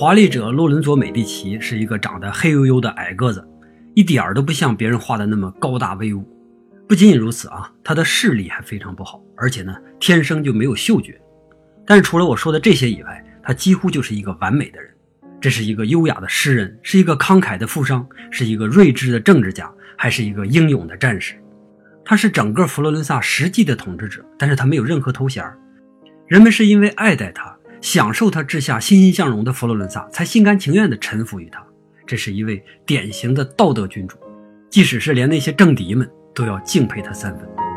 华丽者洛伦佐·美第奇是一个长得黑黝黝的矮个子，一点儿都不像别人画的那么高大威武。不仅仅如此啊，他的视力还非常不好，而且呢，天生就没有嗅觉。但是除了我说的这些以外，他几乎就是一个完美的人。这是一个优雅的诗人，是一个慷慨的富商，是一个睿智的政治家，还是一个英勇的战士。他是整个佛罗伦萨实际的统治者，但是他没有任何头衔。人们是因为爱戴他，享受他治下欣欣向荣的佛罗伦萨，才心甘情愿地臣服于他。这是一位典型的道德君主，即使是连那些政敌们都要敬佩他三分。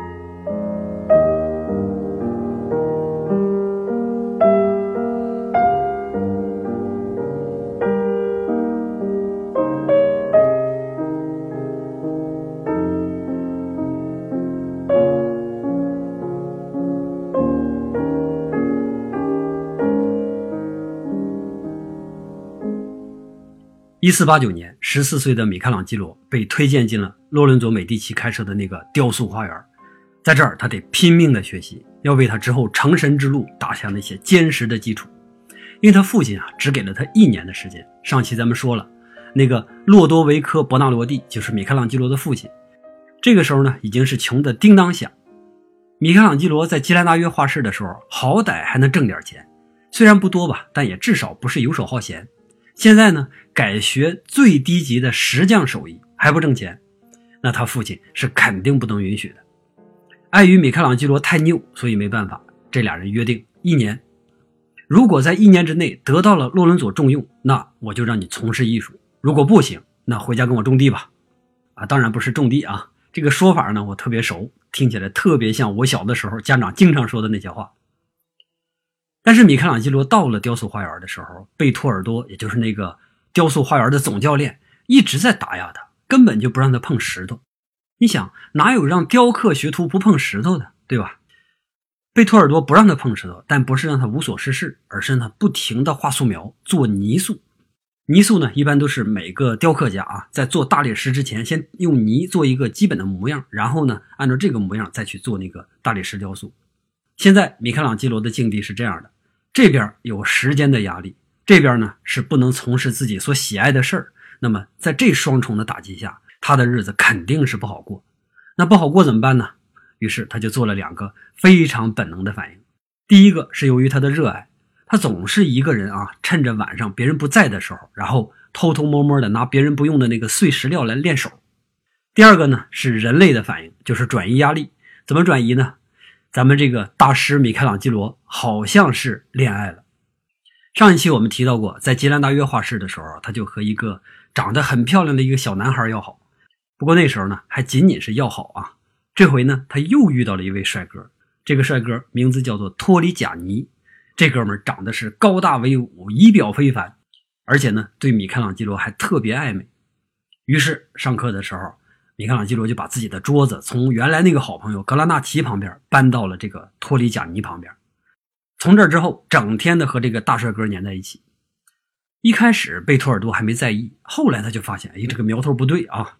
一四八九年，十四岁的米开朗基罗被推荐进了洛伦佐·美第奇开设的那个雕塑花园，在这儿，他得拼命的学习，要为他之后成神之路打下那些坚实的基础。因为他父亲啊，只给了他一年的时间。上期咱们说了，那个洛多维科·伯纳罗蒂就是米开朗基罗的父亲，这个时候呢，已经是穷得叮当响。米开朗基罗在基兰大约画室的时候，好歹还能挣点钱，虽然不多吧，但也至少不是游手好闲。现在呢，改学最低级的石匠手艺还不挣钱，那他父亲是肯定不能允许的。碍于米开朗基罗太拗，所以没办法，这俩人约定一年，如果在一年之内得到了洛伦佐重用，那我就让你从事艺术；如果不行，那回家跟我种地吧。啊，当然不是种地啊，这个说法呢我特别熟，听起来特别像我小的时候家长经常说的那些话。但是米开朗基罗到了雕塑花园的时候，贝托尔多，也就是那个雕塑花园的总教练，一直在打压他，根本就不让他碰石头。你想，哪有让雕刻学徒不碰石头的，对吧？贝托尔多不让他碰石头，但不是让他无所事事，而是让他不停的画素描，做泥塑。泥塑呢，一般都是每个雕刻家啊，在做大理石之前，先用泥做一个基本的模样，然后呢，按照这个模样再去做那个大理石雕塑。现在米开朗基罗的境地是这样的。这边有时间的压力，这边呢是不能从事自己所喜爱的事儿。那么在这双重的打击下，他的日子肯定是不好过。那不好过怎么办呢？于是他就做了两个非常本能的反应。第一个是由于他的热爱，他总是一个人啊，趁着晚上别人不在的时候，然后偷偷摸摸的拿别人不用的那个碎石料来练手。第二个呢是人类的反应，就是转移压力。怎么转移呢？咱们这个大师米开朗基罗好像是恋爱了。上一期我们提到过，在吉兰大约画室的时候，他就和一个长得很漂亮的一个小男孩要好。不过那时候呢，还仅仅是要好啊。这回呢，他又遇到了一位帅哥。这个帅哥名字叫做托里贾尼。这哥们长得是高大威武，仪表非凡，而且呢，对米开朗基罗还特别暧昧。于是上课的时候。米开朗基罗就把自己的桌子从原来那个好朋友格拉纳奇旁边搬到了这个托里贾尼旁边。从这之后，整天的和这个大帅哥粘在一起。一开始贝托尔多还没在意，后来他就发现，哎，这个苗头不对啊。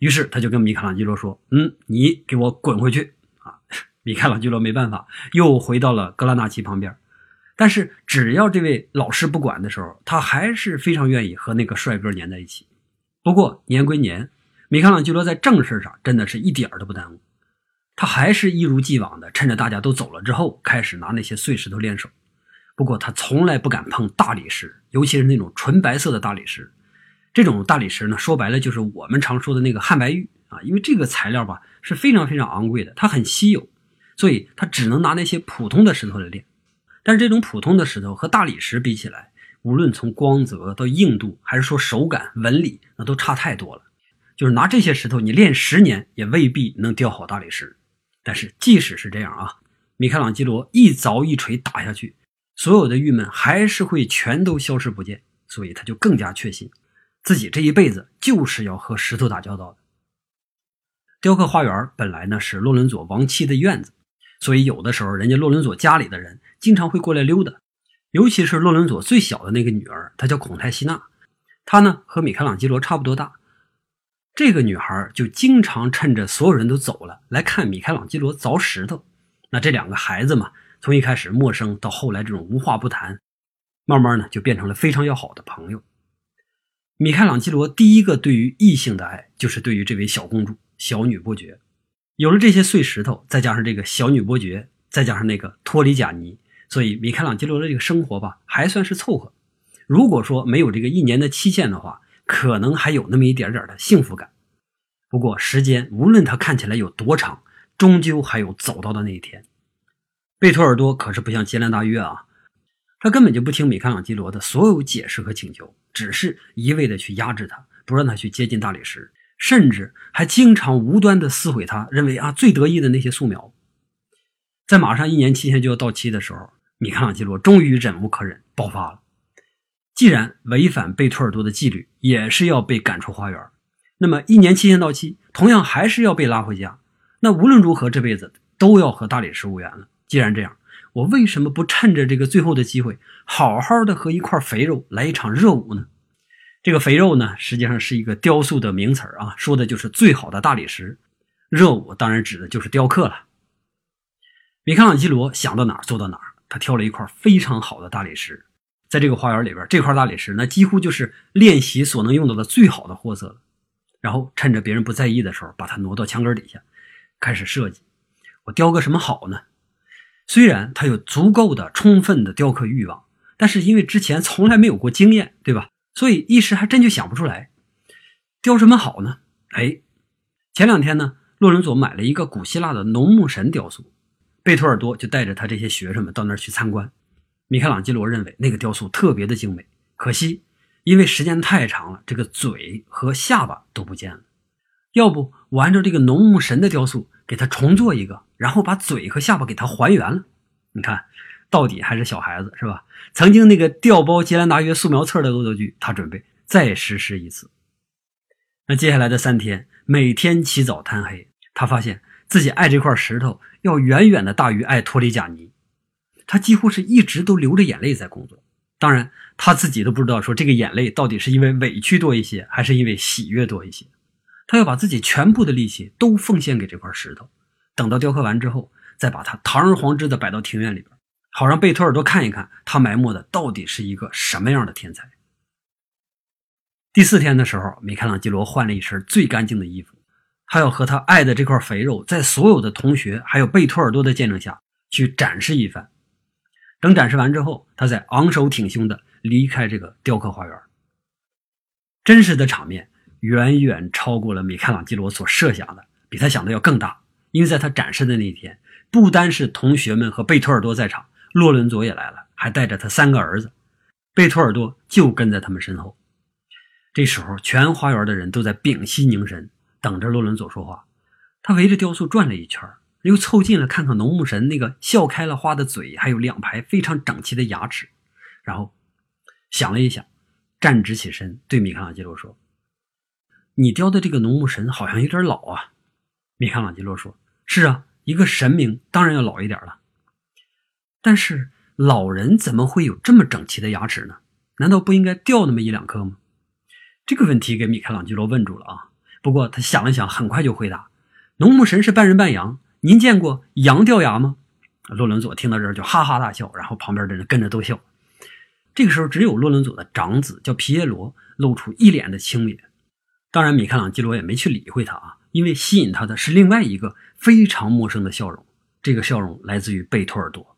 于是他就跟米开朗基罗说：“嗯，你给我滚回去啊！” 米开朗基罗没办法，又回到了格拉纳奇旁边。但是只要这位老师不管的时候，他还是非常愿意和那个帅哥粘在一起。不过粘归粘。米开朗基罗在正事上真的是一点都不耽误，他还是一如既往的趁着大家都走了之后，开始拿那些碎石头练手。不过他从来不敢碰大理石，尤其是那种纯白色的大理石。这种大理石呢，说白了就是我们常说的那个汉白玉啊，因为这个材料吧是非常非常昂贵的，它很稀有，所以他只能拿那些普通的石头来练。但是这种普通的石头和大理石比起来，无论从光泽到硬度，还是说手感、纹理，那都差太多了。就是拿这些石头，你练十年也未必能雕好大理石。但是即使是这样啊，米开朗基罗一凿一锤打下去，所有的郁闷还是会全都消失不见。所以他就更加确信，自己这一辈子就是要和石头打交道的。雕刻花园本来呢是洛伦佐亡妻的院子，所以有的时候人家洛伦佐家里的人经常会过来溜达，尤其是洛伦佐最小的那个女儿，她叫孔泰西娜，她呢和米开朗基罗差不多大。这个女孩就经常趁着所有人都走了来看米开朗基罗凿石头。那这两个孩子嘛，从一开始陌生到后来这种无话不谈，慢慢呢就变成了非常要好的朋友。米开朗基罗第一个对于异性的爱，就是对于这位小公主小女伯爵。有了这些碎石头，再加上这个小女伯爵，再加上那个托里贾尼，所以米开朗基罗的这个生活吧，还算是凑合。如果说没有这个一年的期限的话，可能还有那么一点点的幸福感。不过时间无论它看起来有多长，终究还有走到的那一天。贝托尔多可是不像杰兰达约啊，他根本就不听米开朗基罗的所有解释和请求，只是一味的去压制他，不让他去接近大理石，甚至还经常无端的撕毁他认为啊最得意的那些素描。在马上一年期限就要到期的时候，米开朗基罗终于忍无可忍，爆发了。既然违反贝托尔多的纪律，也是要被赶出花园，那么一年期限到期，同样还是要被拉回家。那无论如何，这辈子都要和大理石无缘了。既然这样，我为什么不趁着这个最后的机会，好好的和一块肥肉来一场热舞呢？这个肥肉呢，实际上是一个雕塑的名词啊，说的就是最好的大理石。热舞当然指的就是雕刻了。米开朗基罗想到哪儿做到哪儿，他挑了一块非常好的大理石。在这个花园里边，这块大理石那几乎就是练习所能用到的最好的货色了。然后趁着别人不在意的时候，把它挪到墙根底下，开始设计。我雕个什么好呢？虽然他有足够的、充分的雕刻欲望，但是因为之前从来没有过经验，对吧？所以一时还真就想不出来雕什么好呢？哎，前两天呢，洛伦佐买了一个古希腊的农牧神雕塑，贝托尔多就带着他这些学生们到那儿去参观。米开朗基罗认为那个雕塑特别的精美，可惜因为时间太长了，这个嘴和下巴都不见了。要不我按照这个农牧神的雕塑给他重做一个，然后把嘴和下巴给他还原了。你看，到底还是小孩子是吧？曾经那个调包杰兰达约素描册的恶作剧，他准备再实施一次。那接下来的三天，每天起早贪黑，他发现自己爱这块石头要远远的大于爱托里贾尼。他几乎是一直都流着眼泪在工作，当然他自己都不知道说这个眼泪到底是因为委屈多一些，还是因为喜悦多一些。他要把自己全部的力气都奉献给这块石头，等到雕刻完之后，再把它堂而皇之的摆到庭院里边，好让贝托尔多看一看他埋没的到底是一个什么样的天才。第四天的时候，米开朗基罗换了一身最干净的衣服，他要和他爱的这块肥肉，在所有的同学还有贝托尔多的见证下去展示一番。等展示完之后，他再昂首挺胸的离开这个雕刻花园。真实的场面远远超过了米开朗基罗所设想的，比他想的要更大。因为在他展示的那一天，不单是同学们和贝托尔多在场，洛伦佐也来了，还带着他三个儿子。贝托尔多就跟在他们身后。这时候，全花园的人都在屏息凝神，等着洛伦佐说话。他围着雕塑转了一圈又凑近了看看农牧神那个笑开了花的嘴，还有两排非常整齐的牙齿，然后想了一想，站直起身对米开朗基罗说：“你雕的这个农牧神好像有点老啊。”米开朗基罗说：“是啊，一个神明当然要老一点了。但是老人怎么会有这么整齐的牙齿呢？难道不应该掉那么一两颗吗？”这个问题给米开朗基罗问住了啊。不过他想了想，很快就回答：“农牧神是半人半羊。”您见过羊掉牙吗？洛伦佐听到这儿就哈哈大笑，然后旁边的人跟着都笑。这个时候，只有洛伦佐的长子叫皮耶罗露出一脸的轻蔑。当然，米开朗基罗也没去理会他啊，因为吸引他的是另外一个非常陌生的笑容。这个笑容来自于贝托尔多。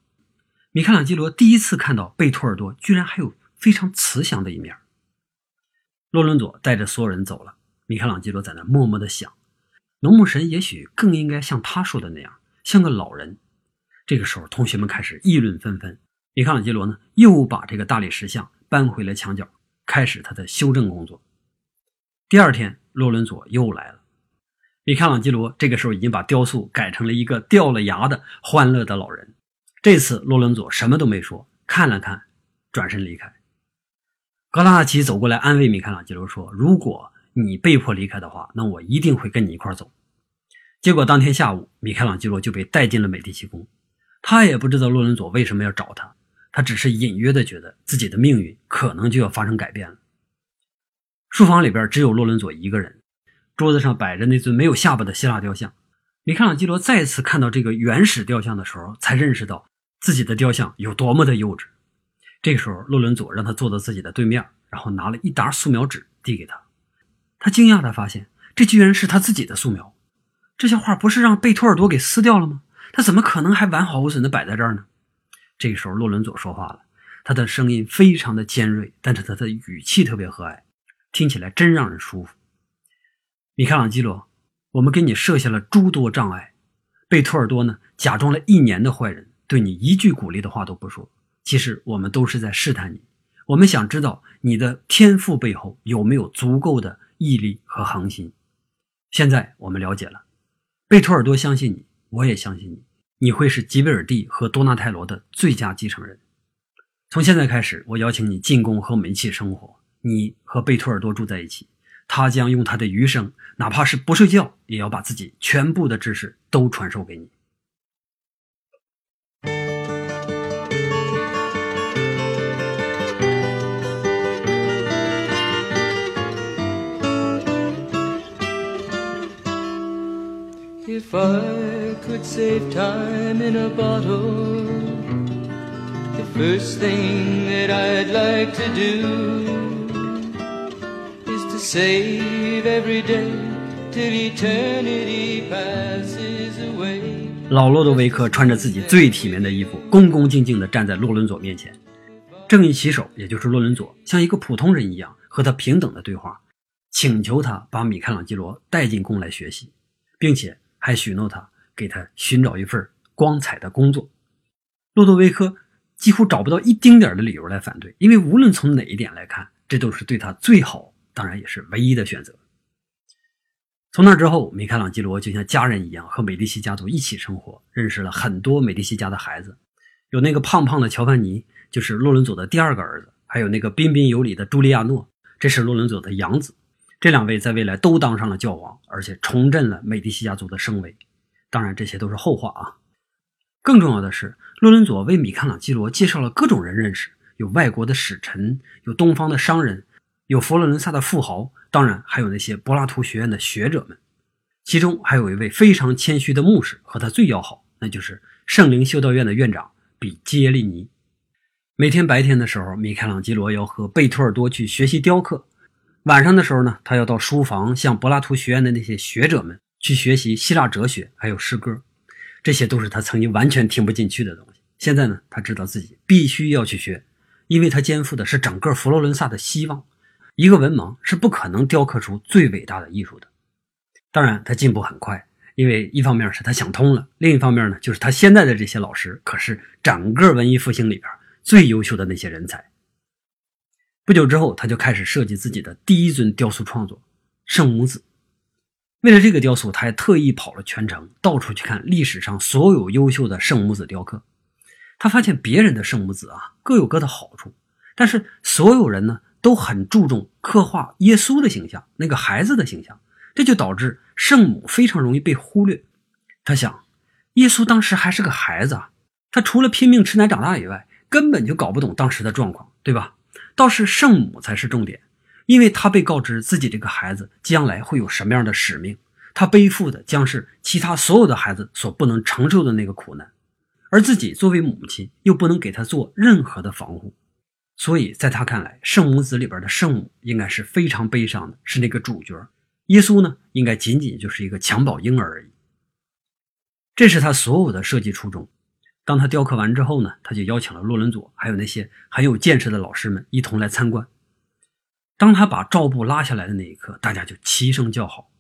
米开朗基罗第一次看到贝托尔多居然还有非常慈祥的一面。洛伦佐带着所有人走了，米开朗基罗在那默默的想。农牧神也许更应该像他说的那样，像个老人。这个时候，同学们开始议论纷纷。米开朗基罗呢，又把这个大理石像搬回了墙角，开始他的修正工作。第二天，洛伦佐又来了。米开朗基罗这个时候已经把雕塑改成了一个掉了牙的欢乐的老人。这次，洛伦佐什么都没说，看了看，转身离开。格拉纳奇走过来安慰米开朗基罗说：“如果……”你被迫离开的话，那我一定会跟你一块走。结果当天下午，米开朗基罗就被带进了美第奇宫。他也不知道洛伦佐为什么要找他，他只是隐约的觉得自己的命运可能就要发生改变了。书房里边只有洛伦佐一个人，桌子上摆着那尊没有下巴的希腊雕像。米开朗基罗再次看到这个原始雕像的时候，才认识到自己的雕像有多么的幼稚。这个时候，洛伦佐让他坐到自己的对面，然后拿了一沓素描纸递给他。他惊讶地发现，这居然是他自己的素描。这些画不是让贝托尔多给撕掉了吗？他怎么可能还完好无损地摆在这儿呢？这个时候，洛伦佐说话了，他的声音非常的尖锐，但是他的语气特别和蔼，听起来真让人舒服。米开朗基罗，我们给你设下了诸多障碍。贝托尔多呢，假装了一年的坏人，对你一句鼓励的话都不说。其实我们都是在试探你，我们想知道你的天赋背后有没有足够的毅力和恒心。现在我们了解了，贝托尔多相信你，我也相信你，你会是吉贝尔蒂和多纳泰罗的最佳继承人。从现在开始，我邀请你进宫和我们一起生活，你和贝托尔多住在一起。他将用他的余生，哪怕是不睡觉，也要把自己全部的知识都传授给你。I could save time in a bottle, the first thing that I'd like to do is to save every day till eternity passes away. 老洛德维克穿着自己最体面的衣服，恭恭敬敬地站在洛伦佐面前。正义骑手，也就是洛伦佐，像一个普通人一样和他平等的对话，请求他把米开朗基罗带进宫来学习，并且还许诺他给他寻找一份光彩的工作。洛多维科几乎找不到一丁点的理由来反对，因为无论从哪一点来看，这都是对他最好。当然也是唯一的选择。从那之后，米开朗基罗就像家人一样和美第奇家族一起生活，认识了很多美第奇家的孩子，有那个胖胖的乔凡尼，就是洛伦佐的第二个儿子，还有那个彬彬有礼的朱利亚诺，这是洛伦佐的养子。这两位在未来都当上了教皇，而且重振了美第奇家族的声威。当然，这些都是后话啊。更重要的是，洛伦佐为米开朗基罗介绍了各种人认识，有外国的使臣，有东方的商人。有佛罗伦萨的富豪，当然还有那些柏拉图学院的学者们，其中还有一位非常谦虚的牧师和他最要好，那就是圣灵修道院的院长比基耶利尼。每天白天的时候，米开朗基罗要和贝托尔多去学习雕刻；晚上的时候呢，他要到书房向柏拉图学院的那些学者们去学习希腊哲学还有诗歌。这些都是他曾经完全听不进去的东西。现在呢，他知道自己必须要去学，因为他肩负的是整个佛罗伦萨的希望。一个文盲是不可能雕刻出最伟大的艺术的。当然，他进步很快，因为一方面是他想通了，另一方面呢，就是他现在的这些老师可是整个文艺复兴里边最优秀的那些人才。不久之后，他就开始设计自己的第一尊雕塑创作——圣母子。为了这个雕塑，他还特意跑了全城，到处去看历史上所有优秀的圣母子雕刻。他发现别人的圣母子啊各有各的好处，但是所有人呢？都很注重刻画耶稣的形象，那个孩子的形象，这就导致圣母非常容易被忽略。他想，耶稣当时还是个孩子啊，他除了拼命吃奶长大以外，根本就搞不懂当时的状况，对吧？倒是圣母才是重点，因为他被告知自己这个孩子将来会有什么样的使命，他背负的将是其他所有的孩子所不能承受的那个苦难，而自己作为母亲又不能给他做任何的防护。所以，在他看来，圣母子里边的圣母应该是非常悲伤的，是那个主角。耶稣呢，应该仅仅就是一个襁褓婴儿而已。这是他所有的设计初衷。当他雕刻完之后呢，他就邀请了洛伦佐，还有那些很有见识的老师们一同来参观。当他把罩布拉下来的那一刻，大家就齐声叫好。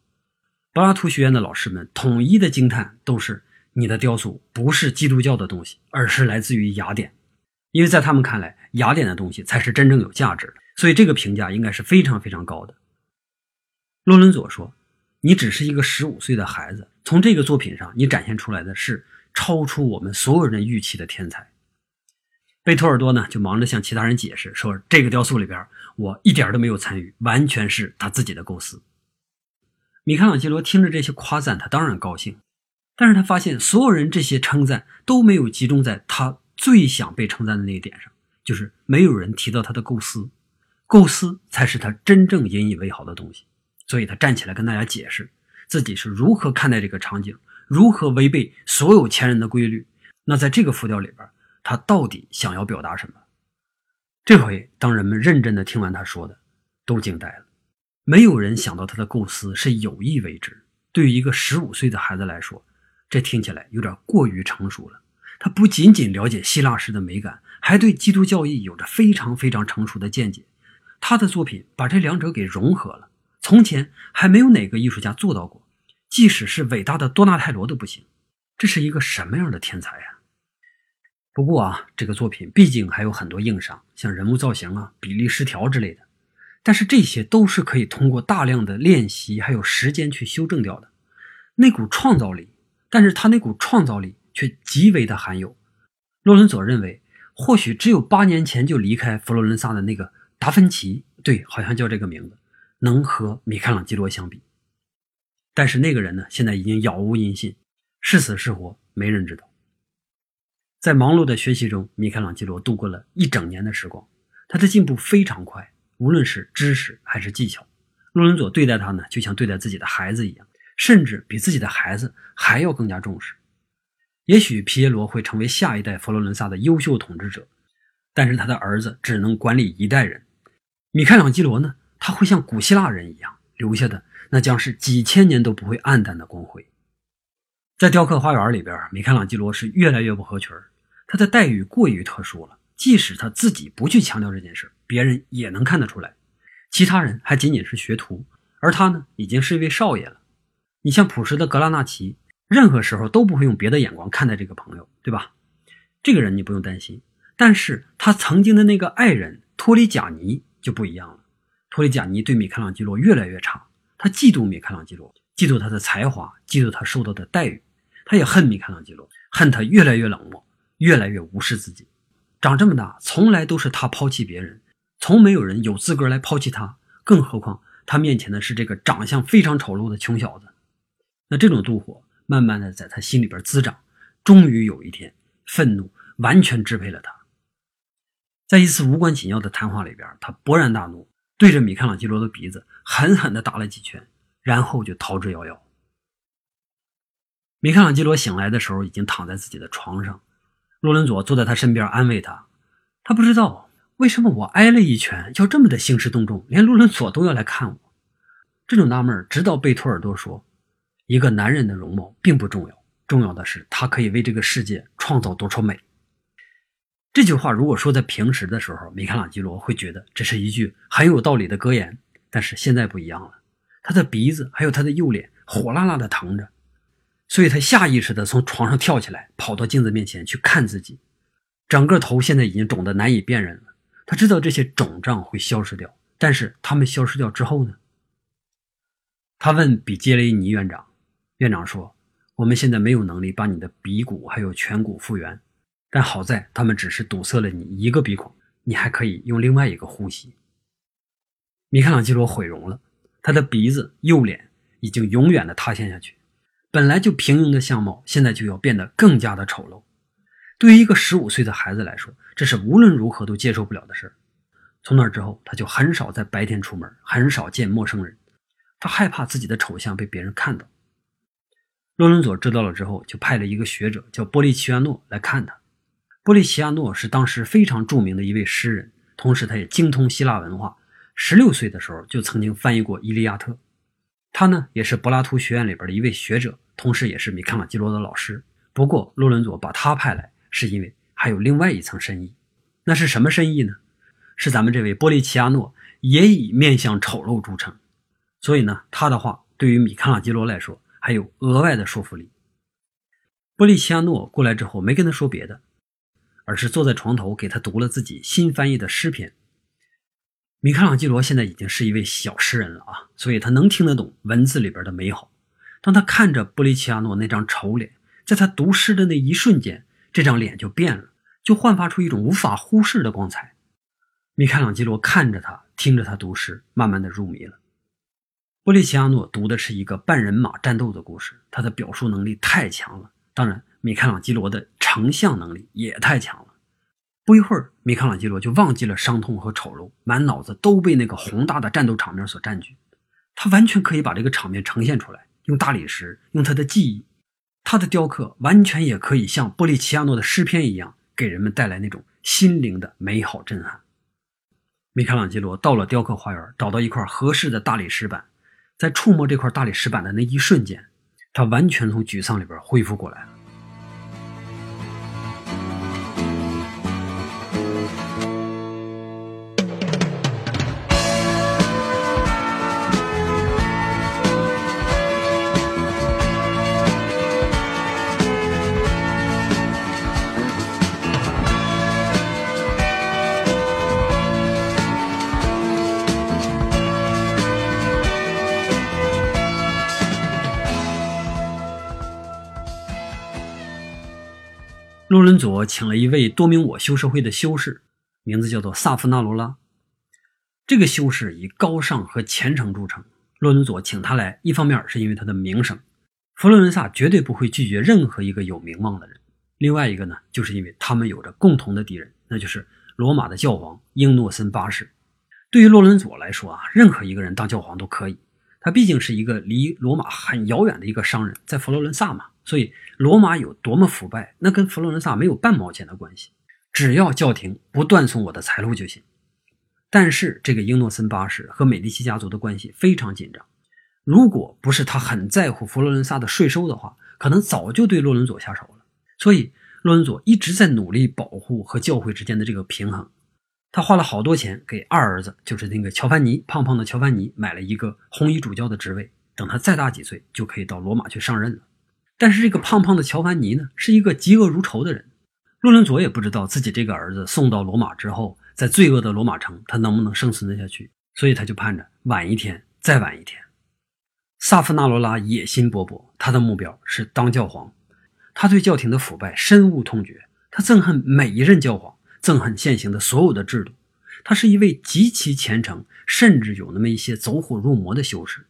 柏拉图学院的老师们统一的惊叹都是：你的雕塑不是基督教的东西，而是来自于雅典。因为在他们看来，雅典的东西才是真正有价值的，所以这个评价应该是非常非常高的。洛伦佐说：“你只是一个十五岁的孩子，从这个作品上，你展现出来的是超出我们所有人预期的天才。”贝托尔多呢，就忙着向其他人解释说：“这个雕塑里边，我一点都没有参与，完全是他自己的构思。”米开朗基罗听着这些夸赞，他当然高兴，但是他发现所有人这些称赞都没有集中在他。最想被称赞的那一点上，就是没有人提到他的构思，构思才是他真正引以为豪的东西。所以他站起来跟大家解释自己是如何看待这个场景，如何违背所有前人的规律。那在这个浮雕里边，他到底想要表达什么？这回，当人们认真的听完他说的，都惊呆了。没有人想到他的构思是有意为之。对于一个十五岁的孩子来说，这听起来有点过于成熟了。他不仅仅了解希腊式的美感，还对基督教义有着非常非常成熟的见解。他的作品把这两者给融合了。从前还没有哪个艺术家做到过，即使是伟大的多纳泰罗都不行。这是一个什么样的天才呀？不过啊，这个作品毕竟还有很多硬伤，像人物造型啊、比例失调之类的。但是这些都是可以通过大量的练习还有时间去修正掉的。那股创造力，但是他那股创造力却极为的罕有。洛伦佐认为，或许只有八年前就离开佛罗伦萨的那个达芬奇，对，好像叫这个名字，能和米开朗基罗相比。但是那个人呢，现在已经杳无音信，是死是活，没人知道。在忙碌的学习中，米开朗基罗度过了一整年的时光。他的进步非常快，无论是知识还是技巧，洛伦佐对待他呢，就像对待自己的孩子一样，甚至比自己的孩子还要更加重视。也许皮耶罗会成为下一代佛罗伦萨的优秀统治者，但是他的儿子只能管理一代人。米开朗基罗呢，他会像古希腊人一样留下的，那将是几千年都不会暗淡的光辉。在雕刻花园里边，米开朗基罗是越来越不合群。他的待遇过于特殊了，即使他自己不去强调这件事，别人也能看得出来。其他人还仅仅是学徒，而他呢，已经是一位少爷了。你像朴实的格拉纳奇，任何时候都不会用别的眼光看待这个朋友，对吧？这个人你不用担心，但是他曾经的那个爱人托里贾尼就不一样了。托里贾尼对米开朗基罗越来越差，他嫉妒米开朗基罗，嫉妒他的才华，嫉妒他受到的待遇，他也恨米开朗基罗，恨他越来越冷漠。越来越无视自己，长这么大从来都是他抛弃别人，从没有人有资格来抛弃他，更何况他面前的是这个长相非常丑陋的穷小子。那这种妒火慢慢的在他心里边滋长，终于有一天，愤怒完全支配了他。在一次无关紧要的谈话里边，他勃然大怒，对着米开朗基罗的鼻子狠狠地打了几拳，然后就逃之夭夭。米开朗基罗醒来的时候，已经躺在自己的床上。洛伦佐坐在他身边安慰他，他不知道为什么我挨了一拳要这么的兴师动众，连洛伦佐都要来看我。这种纳闷直到贝托尔多说：“一个男人的容貌并不重要，重要的是他可以为这个世界创造多少美。”这句话如果说在平时的时候，米开朗基罗会觉得这是一句很有道理的格言，但是现在不一样了，他的鼻子还有他的右脸火辣辣的疼着。所以他下意识的从床上跳起来，跑到镜子面前去看自己，整个头现在已经肿得难以辨认了。他知道这些肿胀会消失掉，但是他们消失掉之后呢？他问比杰雷尼院长，院长说：“我们现在没有能力把你的鼻骨还有颧骨复原，但好在他们只是堵塞了你一个鼻孔，你还可以用另外一个呼吸。”米开朗基罗毁容了，他的鼻子、右脸已经永远的塌陷下去。本来就平庸的相貌，现在就要变得更加的丑陋。对于一个十五岁的孩子来说，这是无论如何都接受不了的事从那之后，他就很少在白天出门，很少见陌生人。他害怕自己的丑相被别人看到。洛伦佐知道了之后，就派了一个学者叫波利齐亚诺来看他。波利齐亚诺是当时非常著名的一位诗人，同时他也精通希腊文化。十六岁的时候就曾经翻译过《伊利亚特》。他呢，也是柏拉图学院里边的一位学者。同时，也是米开朗基罗的老师。不过，洛伦佐把他派来，是因为还有另外一层深意。那是什么深意呢？是咱们这位波利齐亚诺也以面相丑陋著称，所以呢，他的话对于米开朗基罗来说还有额外的说服力。波利齐亚诺过来之后，没跟他说别的，而是坐在床头给他读了自己新翻译的诗篇。米开朗基罗现在已经是一位小诗人了啊，所以他能听得懂文字里边的美好。当他看着波利奇亚诺那张丑脸，在他读诗的那一瞬间，这张脸就变了，就焕发出一种无法忽视的光彩。米开朗基罗看着他，听着他读诗，慢慢的入迷了。波利奇亚诺读的是一个半人马战斗的故事，他的表述能力太强了。当然，米开朗基罗的成像能力也太强了。不一会儿，米开朗基罗就忘记了伤痛和丑陋，满脑子都被那个宏大的战斗场面所占据。他完全可以把这个场面呈现出来。用大理石，用他的记忆，他的雕刻完全也可以像波利齐亚诺的诗篇一样，给人们带来那种心灵的美好震撼。米开朗基罗到了雕刻花园，找到一块合适的大理石板，在触摸这块大理石板的那一瞬间，他完全从沮丧里边恢复过来了。洛伦佐请了一位多明我修士会的修士，名字叫做萨夫纳罗拉。这个修士以高尚和虔诚著称。洛伦佐请他来，一方面是因为他的名声，佛罗伦萨绝对不会拒绝任何一个有名望的人；另外一个呢，就是因为他们有着共同的敌人，那就是罗马的教皇英诺森八世。对于洛伦佐来说啊，任何一个人当教皇都可以。他毕竟是一个离罗马很遥远的一个商人，在佛罗伦萨嘛。所以，罗马有多么腐败，那跟佛罗伦萨没有半毛钱的关系。只要教廷不断送我的财路就行。但是，这个英诺森八世和美第奇家族的关系非常紧张。如果不是他很在乎佛罗伦萨的税收的话，可能早就对洛伦佐下手了。所以，洛伦佐一直在努力保护和教会之间的这个平衡。他花了好多钱给二儿子，就是那个乔凡尼，胖胖的乔凡尼，买了一个红衣主教的职位。等他再大几岁，就可以到罗马去上任了。但是这个胖胖的乔凡尼呢，是一个嫉恶如仇的人。洛伦佐也不知道自己这个儿子送到罗马之后，在罪恶的罗马城，他能不能生存得下去，所以他就盼着晚一天，再晚一天。萨夫纳罗拉野心勃勃，他的目标是当教皇。他对教廷的腐败深恶痛绝，他憎恨每一任教皇，憎恨现行的所有的制度。他是一位极其虔诚，甚至有那么一些走火入魔的修士。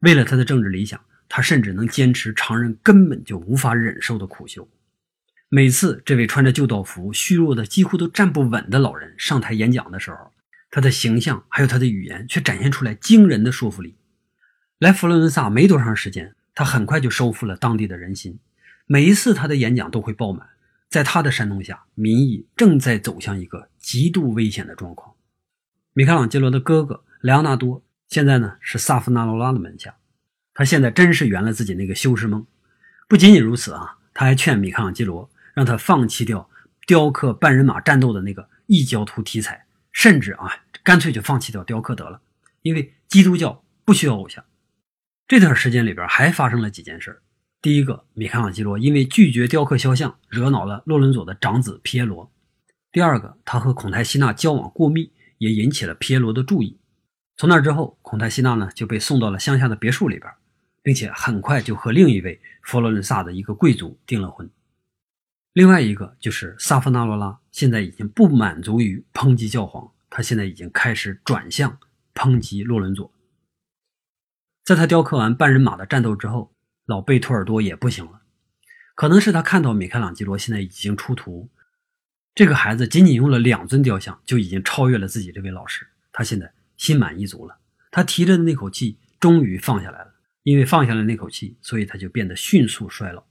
为了他的政治理想。他甚至能坚持常人根本就无法忍受的苦修。每次这位穿着旧道服、虚弱的几乎都站不稳的老人上台演讲的时候，他的形象还有他的语言却展现出来惊人的说服力。来佛罗伦萨没多长时间，他很快就收复了当地的人心。每一次他的演讲都会爆满，在他的煽动下，民意正在走向一个极度危险的状况。米开朗基罗的哥哥莱昂纳多现在呢是萨夫纳罗拉的门下。他现在真是圆了自己那个修士梦，不仅仅如此啊，他还劝米开朗基罗让他放弃掉雕刻半人马战斗的那个异教徒题材，甚至啊，干脆就放弃掉雕刻得了，因为基督教不需要偶像。这段时间里边还发生了几件事第一个，米开朗基罗因为拒绝雕刻肖像，惹恼了洛伦佐的长子皮耶罗；第二个，他和孔泰西娜交往过密，也引起了皮耶罗的注意。从那之后，孔泰西娜呢就被送到了乡下的别墅里边。并且很快就和另一位佛罗伦萨的一个贵族订了婚。另外一个就是萨夫纳罗拉，现在已经不满足于抨击教皇，他现在已经开始转向抨击洛伦佐。在他雕刻完半人马的战斗之后，老贝托尔多也不行了，可能是他看到米开朗基罗现在已经出图，这个孩子仅仅用了两尊雕像就已经超越了自己这位老师，他现在心满意足了，他提着的那口气终于放下来了。因为放下了那口气，所以他就变得迅速衰老。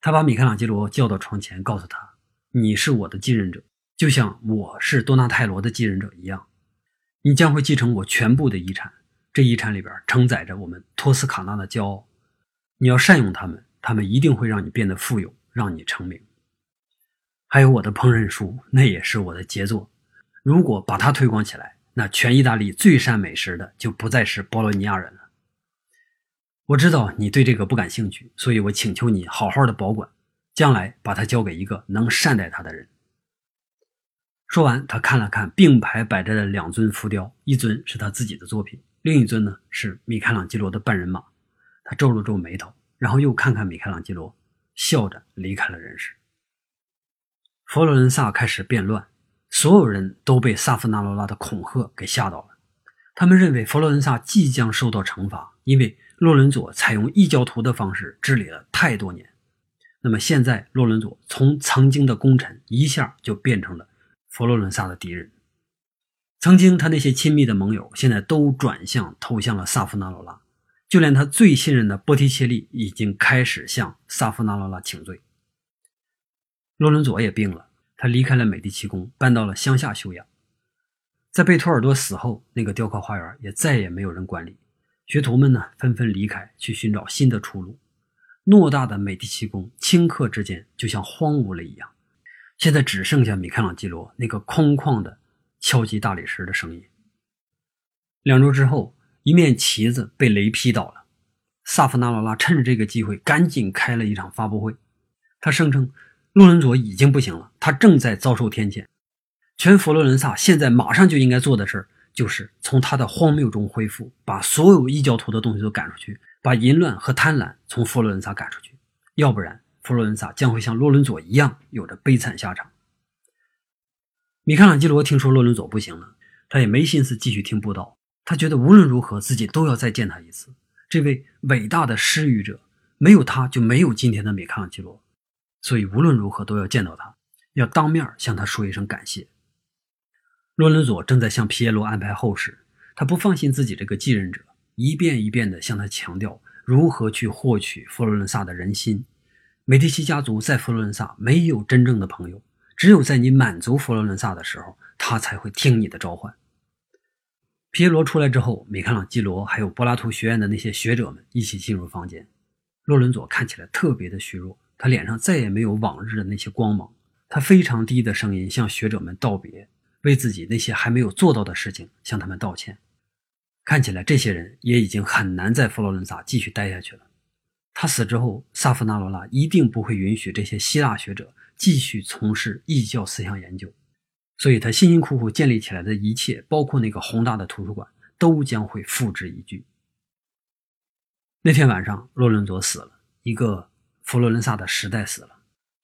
他把米开朗基罗叫到床前，告诉他：“你是我的继任者，就像我是多纳泰罗的继任者一样。你将会继承我全部的遗产，这遗产里边承载着我们托斯卡纳的骄傲。你要善用他们，他们一定会让你变得富有，让你成名。还有我的烹饪书，那也是我的杰作。如果把它推广起来，那全意大利最善美食的就不再是波罗尼亚人了。”我知道你对这个不感兴趣，所以我请求你好好的保管，将来把它交给一个能善待它的人。说完，他看了看并排摆着的两尊浮雕，一尊是他自己的作品，另一尊呢是米开朗基罗的半人马。他皱了皱眉头，然后又看看米开朗基罗，笑着离开了人世。佛罗伦萨开始变乱，所有人都被萨夫纳罗拉的恐吓给吓到了，他们认为佛罗伦萨即将受到惩罚，因为。洛伦佐采用异教徒的方式治理了太多年，那么现在洛伦佐从曾经的功臣一下就变成了佛罗伦萨的敌人。曾经他那些亲密的盟友现在都转向投向了萨夫纳罗拉，就连他最信任的波提切利已经开始向萨夫纳罗拉请罪。洛伦佐也病了，他离开了美第奇宫，搬到了乡下休养。在贝托尔多死后，那个雕刻花园也再也没有人管理，学徒们呢纷纷离开，去寻找新的出路。偌大的美第奇宫，顷刻之间就像荒芜了一样。现在只剩下米开朗基罗那个空旷的敲击大理石的声音。两周之后，一面旗子被雷劈倒了。萨夫纳罗拉趁着这个机会，赶紧开了一场发布会。他声称，洛伦佐已经不行了，他正在遭受天谴。全佛罗伦萨现在马上就应该做的事儿，就是从他的荒谬中恢复，把所有异教徒的东西都赶出去，把淫乱和贪婪从佛罗伦萨赶出去。要不然，佛罗伦萨将会像洛伦佐一样，有着悲惨下场。米开朗基罗听说洛伦佐不行了，他也没心思继续听布道。他觉得无论如何，自己都要再见他一次。这位伟大的施予者，没有他就没有今天的米开朗基罗，所以无论如何都要见到他，要当面向他说一声感谢。洛伦佐正在向皮耶罗安排后事，他不放心自己这个继任者，一遍一遍地向他强调如何去获取佛罗伦萨的人心。美第奇家族在佛罗伦萨没有真正的朋友，只有在你满足佛罗伦萨的时候，他才会听你的召唤。皮耶罗出来之后，米开朗基罗还有柏拉图学院的那些学者们一起进入房间。洛伦佐看起来特别的虚弱，他脸上再也没有往日的那些光芒。他非常低的声音向学者们道别。为自己那些还没有做到的事情向他们道歉。看起来这些人也已经很难在佛罗伦萨继续待下去了。他死之后，萨夫纳罗拉一定不会允许这些希腊学者继续从事异教思想研究，所以他辛辛苦苦建立起来的一切，包括那个宏大的图书馆，都将会付之一炬。那天晚上，洛伦佐死了，一个佛罗伦萨的时代死了，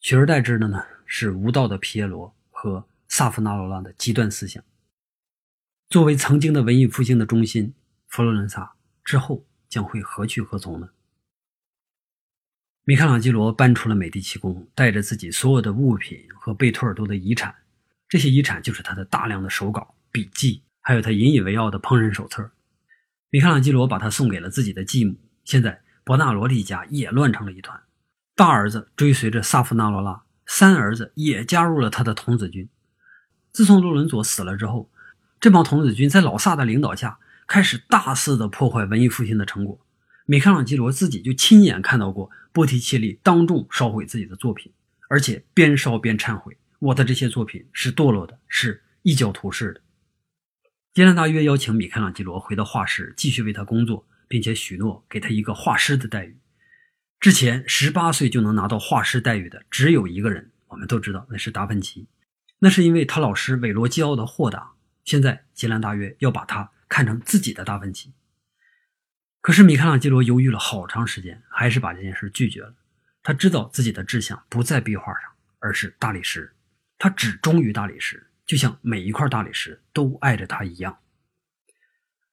取而代之的呢是无道的皮耶罗和。萨夫纳罗拉的极端思想，作为曾经的文艺复兴的中心，佛罗伦萨之后将会何去何从呢？米开朗基罗搬出了美第奇宫，带着自己所有的物品和贝托尔多的遗产，这些遗产就是他的大量的手稿、笔记，还有他引以为傲的烹饪手册。米开朗基罗把他送给了自己的继母。现在伯纳罗利家也乱成了一团，大儿子追随着萨夫纳罗拉，三儿子也加入了他的童子军。自从洛伦佐死了之后，这帮童子军在老萨的领导下开始大肆的破坏文艺复兴的成果。米开朗基罗自己就亲眼看到过波提切利当众烧毁自己的作品，而且边烧边忏悔：“我的这些作品是堕落的，是异教徒式的。”杰兰达约邀请米开朗基罗回到画室继续为他工作，并且许诺给他一个画师的待遇。之前十八岁就能拿到画师待遇的只有一个人，我们都知道那是达芬奇。那是因为他老师韦罗基奥的豁达。现在吉兰大约要把他看成自己的达芬奇。可是米开朗基罗犹豫了好长时间，还是把这件事拒绝了。他知道自己的志向不在壁画上，而是大理石。他只忠于大理石，就像每一块大理石都爱着他一样。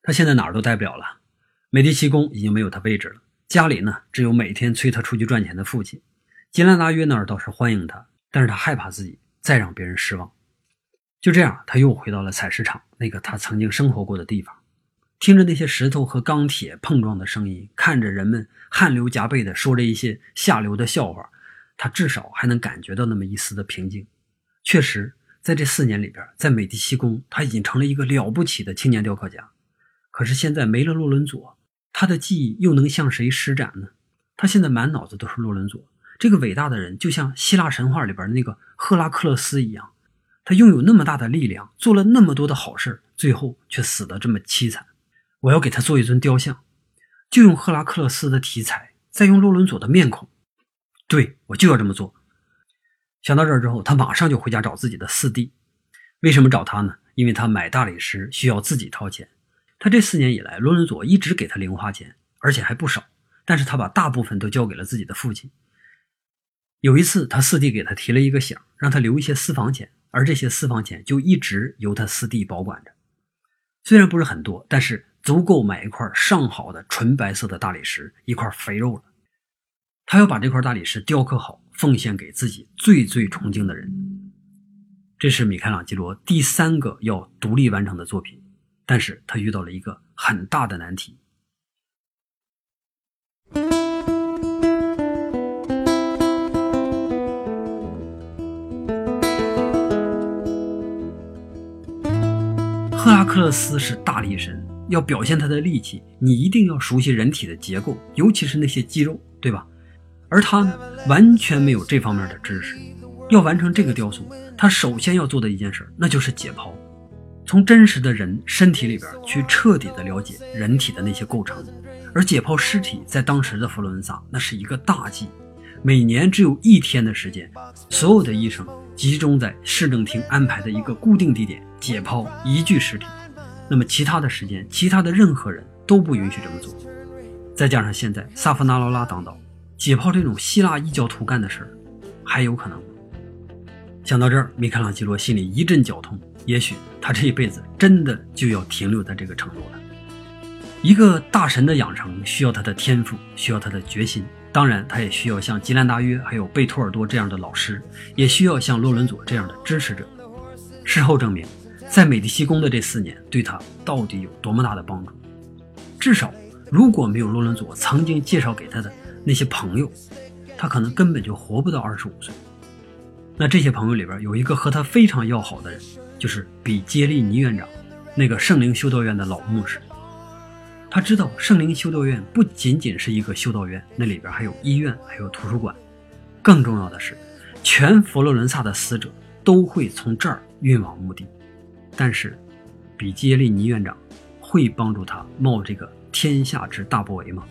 他现在哪儿都待不了了。美第奇宫已经没有他位置了，家里呢只有每天催他出去赚钱的父亲。吉兰达约那儿倒是欢迎他，但是他害怕自己。再让别人失望，就这样，他又回到了采石场，那个他曾经生活过的地方，听着那些石头和钢铁碰撞的声音，看着人们汗流浃背的说着一些下流的笑话，他至少还能感觉到那么一丝的平静。确实，在这四年里边，在美第奇宫，他已经成了一个了不起的青年雕刻家。可是现在没了洛伦佐，他的技艺又能向谁施展呢？他现在满脑子都是洛伦佐。这个伟大的人就像希腊神话里边那个赫拉克勒斯一样，他拥有那么大的力量，做了那么多的好事，最后却死得这么凄惨。我要给他做一尊雕像，就用赫拉克勒斯的题材，再用洛伦佐的面孔。对我就要这么做。想到这儿之后，他马上就回家找自己的四弟。为什么找他呢？因为他买大理石需要自己掏钱。他这四年以来，洛伦佐一直给他零花钱，而且还不少，但是他把大部分都交给了自己的父亲。有一次，他四弟给他提了一个醒，让他留一些私房钱，而这些私房钱就一直由他四弟保管着。虽然不是很多，但是足够买一块上好的纯白色的大理石，一块肥肉了。他要把这块大理石雕刻好，奉献给自己最最崇敬的人。这是米开朗基罗第三个要独立完成的作品，但是他遇到了一个很大的难题。赫拉克勒斯是大力神，要表现他的力气，你一定要熟悉人体的结构，尤其是那些肌肉，对吧？而他呢，完全没有这方面的知识。要完成这个雕塑，他首先要做的一件事，那就是解剖，从真实的人身体里边去彻底的了解人体的那些构成。而解剖尸体在当时的佛罗伦萨，那是一个大忌。每年只有一天的时间，所有的医生集中在市政厅安排的一个固定地点解剖一具尸体。那么其他的时间，其他的任何人都不允许这么做。再加上现在萨夫纳罗拉当道，解剖这种希腊异教徒干的事儿，还有可能吗？想到这儿，米开朗基罗心里一阵绞痛。也许他这一辈子真的就要停留在这个程度了。一个大神的养成需要他的天赋，需要他的决心，当然，他也需要像吉兰达约还有贝托尔多这样的老师，也需要像洛伦佐这样的支持者。事后证明，在美第奇宫的这四年对他到底有多么大的帮助？至少，如果没有洛伦佐曾经介绍给他的那些朋友，他可能根本就活不到二十五岁。那这些朋友里边有一个和他非常要好的人，就是比杰利尼院长，那个圣灵修道院的老牧师。他知道圣灵修道院不仅仅是一个修道院，那里边还有医院，还有图书馆。更重要的是，全佛罗伦萨的死者都会从这儿运往墓地。但是，比基耶利尼院长会帮助他冒这个天下之大不韪吗